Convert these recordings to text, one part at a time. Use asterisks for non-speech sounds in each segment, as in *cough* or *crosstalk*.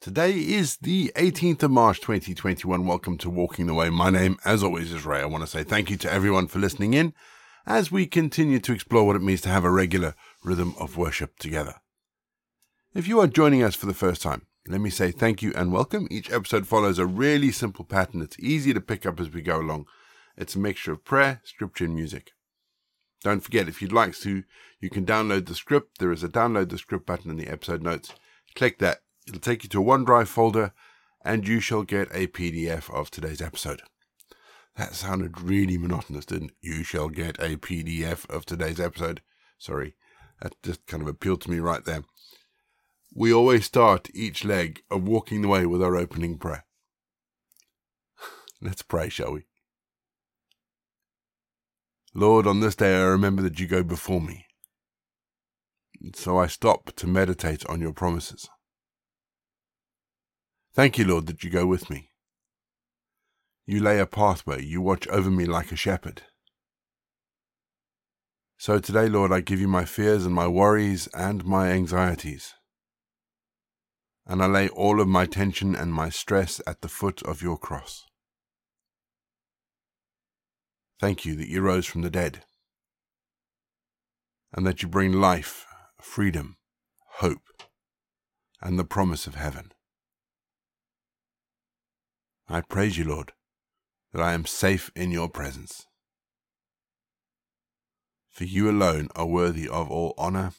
Today is the 18th of March 2021. Welcome to Walking the Way. My name, as always, is Ray. I want to say thank you to everyone for listening in as we continue to explore what it means to have a regular rhythm of worship together. If you are joining us for the first time, let me say thank you and welcome. Each episode follows a really simple pattern. It's easy to pick up as we go along. It's a mixture of prayer, scripture, and music. Don't forget, if you'd like to, you can download the script. There is a download the script button in the episode notes. Click that It'll take you to a OneDrive folder and you shall get a PDF of today's episode. That sounded really monotonous, didn't it? You shall get a PDF of today's episode. Sorry, that just kind of appealed to me right there. We always start each leg of walking the way with our opening prayer. *sighs* Let's pray, shall we? Lord, on this day I remember that you go before me. So I stop to meditate on your promises. Thank you, Lord, that you go with me. You lay a pathway, you watch over me like a shepherd. So today, Lord, I give you my fears and my worries and my anxieties. And I lay all of my tension and my stress at the foot of your cross. Thank you that you rose from the dead and that you bring life, freedom, hope, and the promise of heaven. I praise you, Lord, that I am safe in your presence. For you alone are worthy of all honour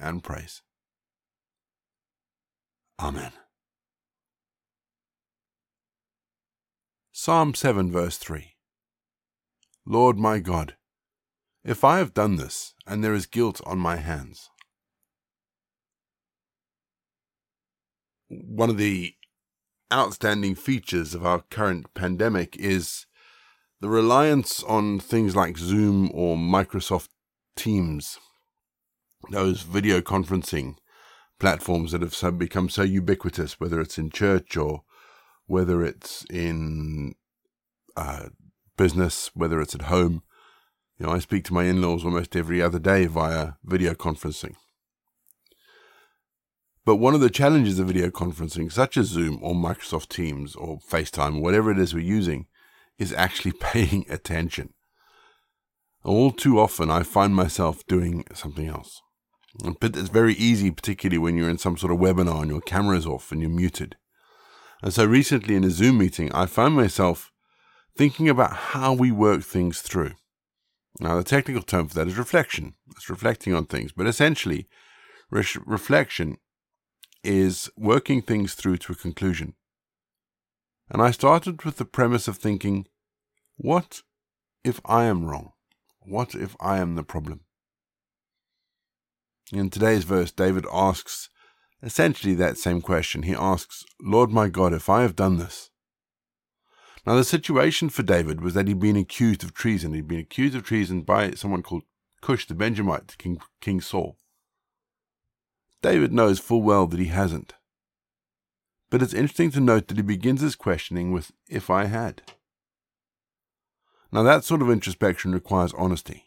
and praise. Amen. Psalm 7, verse 3 Lord my God, if I have done this, and there is guilt on my hands. One of the outstanding features of our current pandemic is the reliance on things like Zoom or Microsoft Teams, those video conferencing platforms that have become so ubiquitous, whether it's in church or whether it's in uh, business, whether it's at home. You know, I speak to my in laws almost every other day via video conferencing. But one of the challenges of video conferencing, such as Zoom or Microsoft Teams or FaceTime, whatever it is we're using, is actually *laughs* paying attention. All too often, I find myself doing something else. But it's very easy, particularly when you're in some sort of webinar and your camera's off and you're muted. And so recently in a Zoom meeting, I found myself thinking about how we work things through. Now, the technical term for that is reflection. It's reflecting on things. But essentially, re- reflection is working things through to a conclusion. And I started with the premise of thinking, what if I am wrong? What if I am the problem? In today's verse, David asks essentially that same question. He asks, Lord my God, if I have done this. Now, the situation for David was that he'd been accused of treason. He'd been accused of treason by someone called Cush the Benjamite, King, King Saul. David knows full well that he hasn't. But it's interesting to note that he begins his questioning with, if I had. Now, that sort of introspection requires honesty.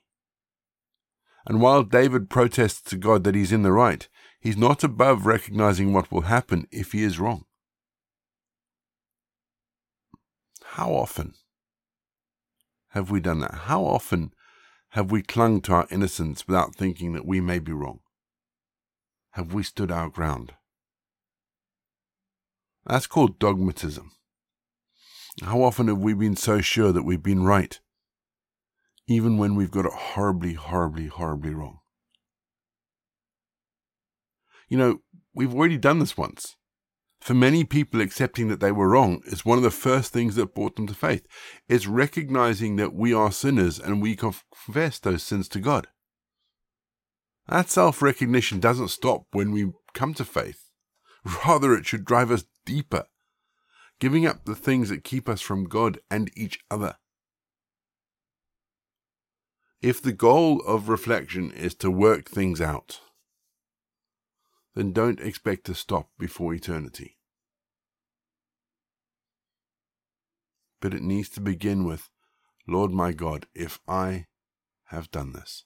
And while David protests to God that he's in the right, he's not above recognizing what will happen if he is wrong. How often have we done that? How often have we clung to our innocence without thinking that we may be wrong? Have we stood our ground? That's called dogmatism. How often have we been so sure that we've been right, even when we've got it horribly, horribly, horribly wrong? You know, we've already done this once. For many people, accepting that they were wrong is one of the first things that brought them to faith. It's recognizing that we are sinners and we confess those sins to God. That self recognition doesn't stop when we come to faith. Rather, it should drive us deeper, giving up the things that keep us from God and each other. If the goal of reflection is to work things out, then don't expect to stop before eternity. But it needs to begin with, Lord my God, if I have done this.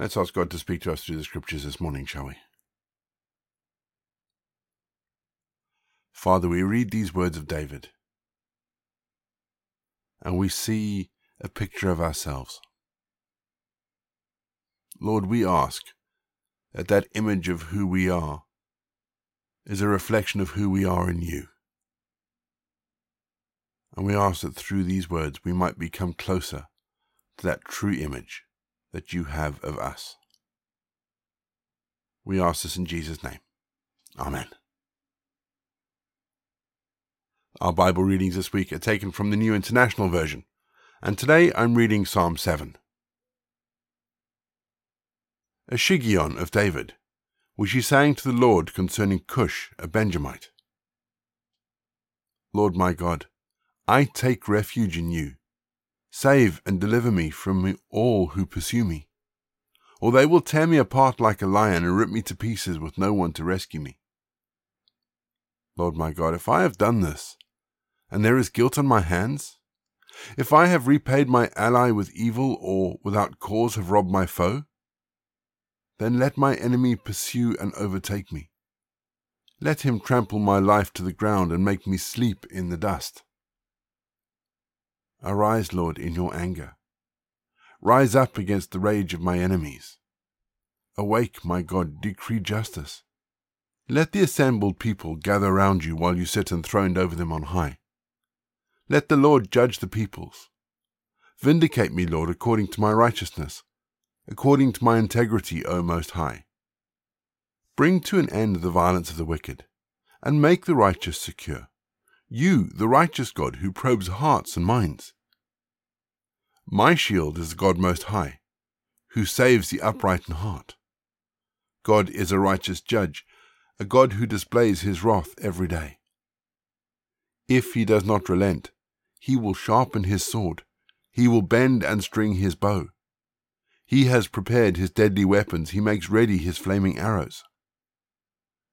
Let's ask God to speak to us through the scriptures this morning, shall we? Father, we read these words of David and we see a picture of ourselves. Lord, we ask that that image of who we are is a reflection of who we are in you. And we ask that through these words we might become closer to that true image that you have of us. We ask this in Jesus' name. Amen. Our Bible readings this week are taken from the New International Version, and today I'm reading Psalm 7. A Shiggaion of David, which he sang to the Lord concerning Cush, a Benjamite. Lord my God, I take refuge in you. Save and deliver me from all who pursue me. Or they will tear me apart like a lion and rip me to pieces with no one to rescue me. Lord my God, if I have done this, and there is guilt on my hands, if I have repaid my ally with evil or without cause have robbed my foe, then let my enemy pursue and overtake me. Let him trample my life to the ground and make me sleep in the dust. Arise, Lord, in your anger. Rise up against the rage of my enemies. Awake, my God, decree justice. Let the assembled people gather round you while you sit enthroned over them on high. Let the Lord judge the peoples. Vindicate me, Lord, according to my righteousness, according to my integrity, O Most High. Bring to an end the violence of the wicked, and make the righteous secure you, the righteous God, who probes hearts and minds. My shield is the God Most High, who saves the upright in heart. God is a righteous judge, a God who displays his wrath every day. If he does not relent, he will sharpen his sword, he will bend and string his bow. He has prepared his deadly weapons, he makes ready his flaming arrows.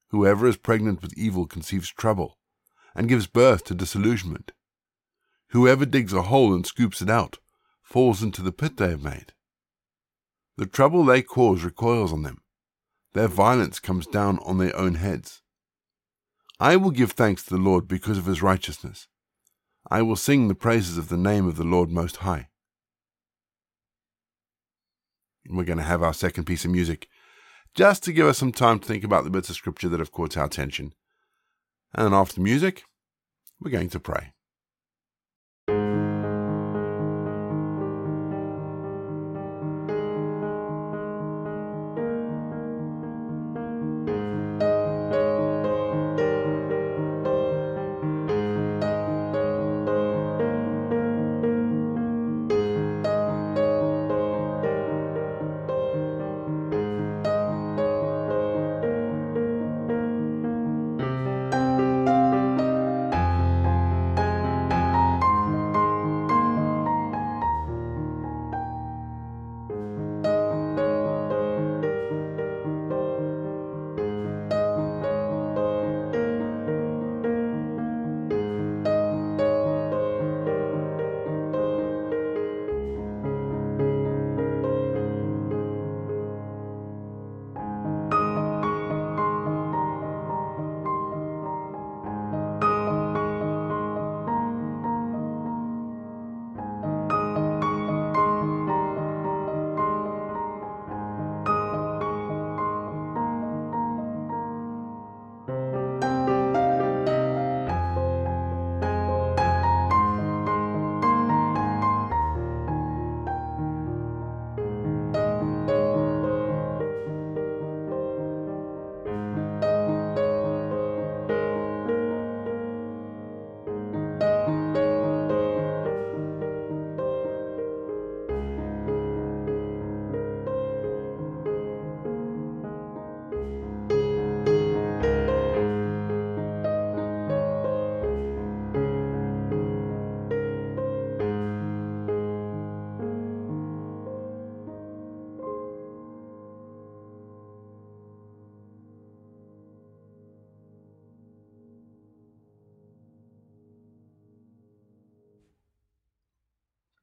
Whoever is pregnant with evil conceives trouble and gives birth to disillusionment. Whoever digs a hole and scoops it out falls into the pit they have made. The trouble they cause recoils on them. Their violence comes down on their own heads. I will give thanks to the Lord because of his righteousness. I will sing the praises of the name of the Lord Most High. We're going to have our second piece of music, just to give us some time to think about the bits of scripture that have caught our attention. And then after the music, we're going to pray.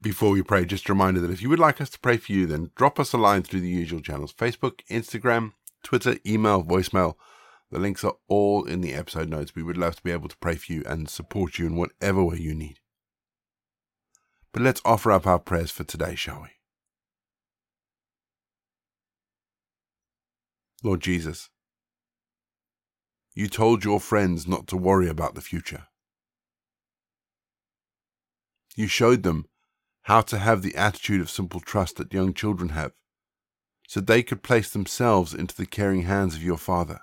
Before we pray, just a reminder that if you would like us to pray for you, then drop us a line through the usual channels Facebook, Instagram, Twitter, email, voicemail. The links are all in the episode notes. We would love to be able to pray for you and support you in whatever way you need. But let's offer up our prayers for today, shall we? Lord Jesus, you told your friends not to worry about the future. You showed them how to have the attitude of simple trust that young children have, so they could place themselves into the caring hands of your Father.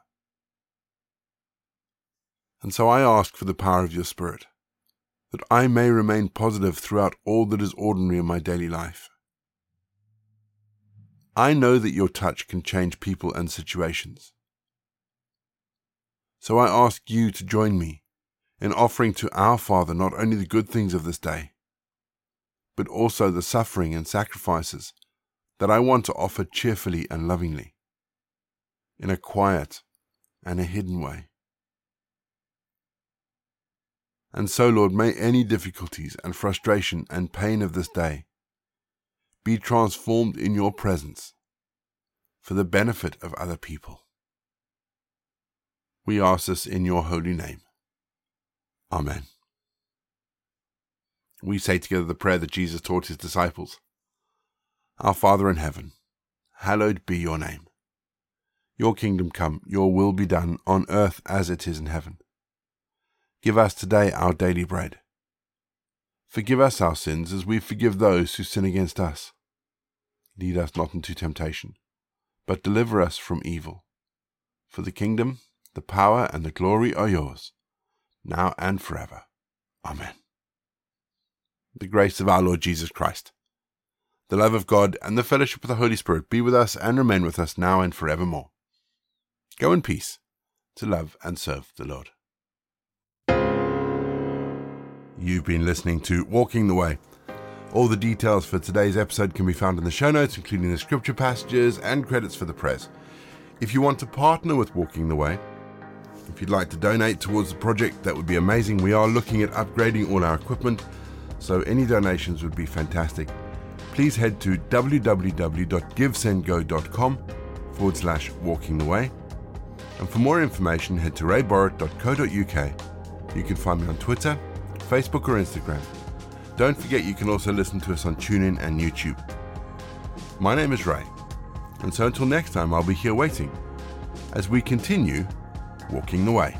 And so I ask for the power of your Spirit, that I may remain positive throughout all that is ordinary in my daily life. I know that your touch can change people and situations. So I ask you to join me in offering to our Father not only the good things of this day, but also the suffering and sacrifices that I want to offer cheerfully and lovingly, in a quiet and a hidden way. And so, Lord, may any difficulties and frustration and pain of this day be transformed in your presence for the benefit of other people. We ask this in your holy name. Amen we say together the prayer that Jesus taught his disciples Our Father in heaven, hallowed be your name. Your kingdom come, your will be done on earth as it is in heaven. Give us today our daily bread. Forgive us our sins as we forgive those who sin against us. Lead us not into temptation, but deliver us from evil. For the kingdom, the power, and the glory are yours, now and forever. Amen the grace of our Lord Jesus Christ, the love of God, and the fellowship of the Holy Spirit be with us and remain with us now and forevermore. Go in peace to love and serve the Lord. You've been listening to Walking the Way. All the details for today's episode can be found in the show notes, including the scripture passages and credits for the press. If you want to partner with Walking the Way, if you'd like to donate towards the project, that would be amazing. We are looking at upgrading all our equipment so any donations would be fantastic. please head to www.givesendgo.com forward slash walking the way. And for more information, head to rayborrett.co.uk. You can find me on Twitter, Facebook, or Instagram. Don't forget you can also listen to us on TuneIn and YouTube. My name is Ray, and so until next time, I'll be here waiting as we continue walking the way.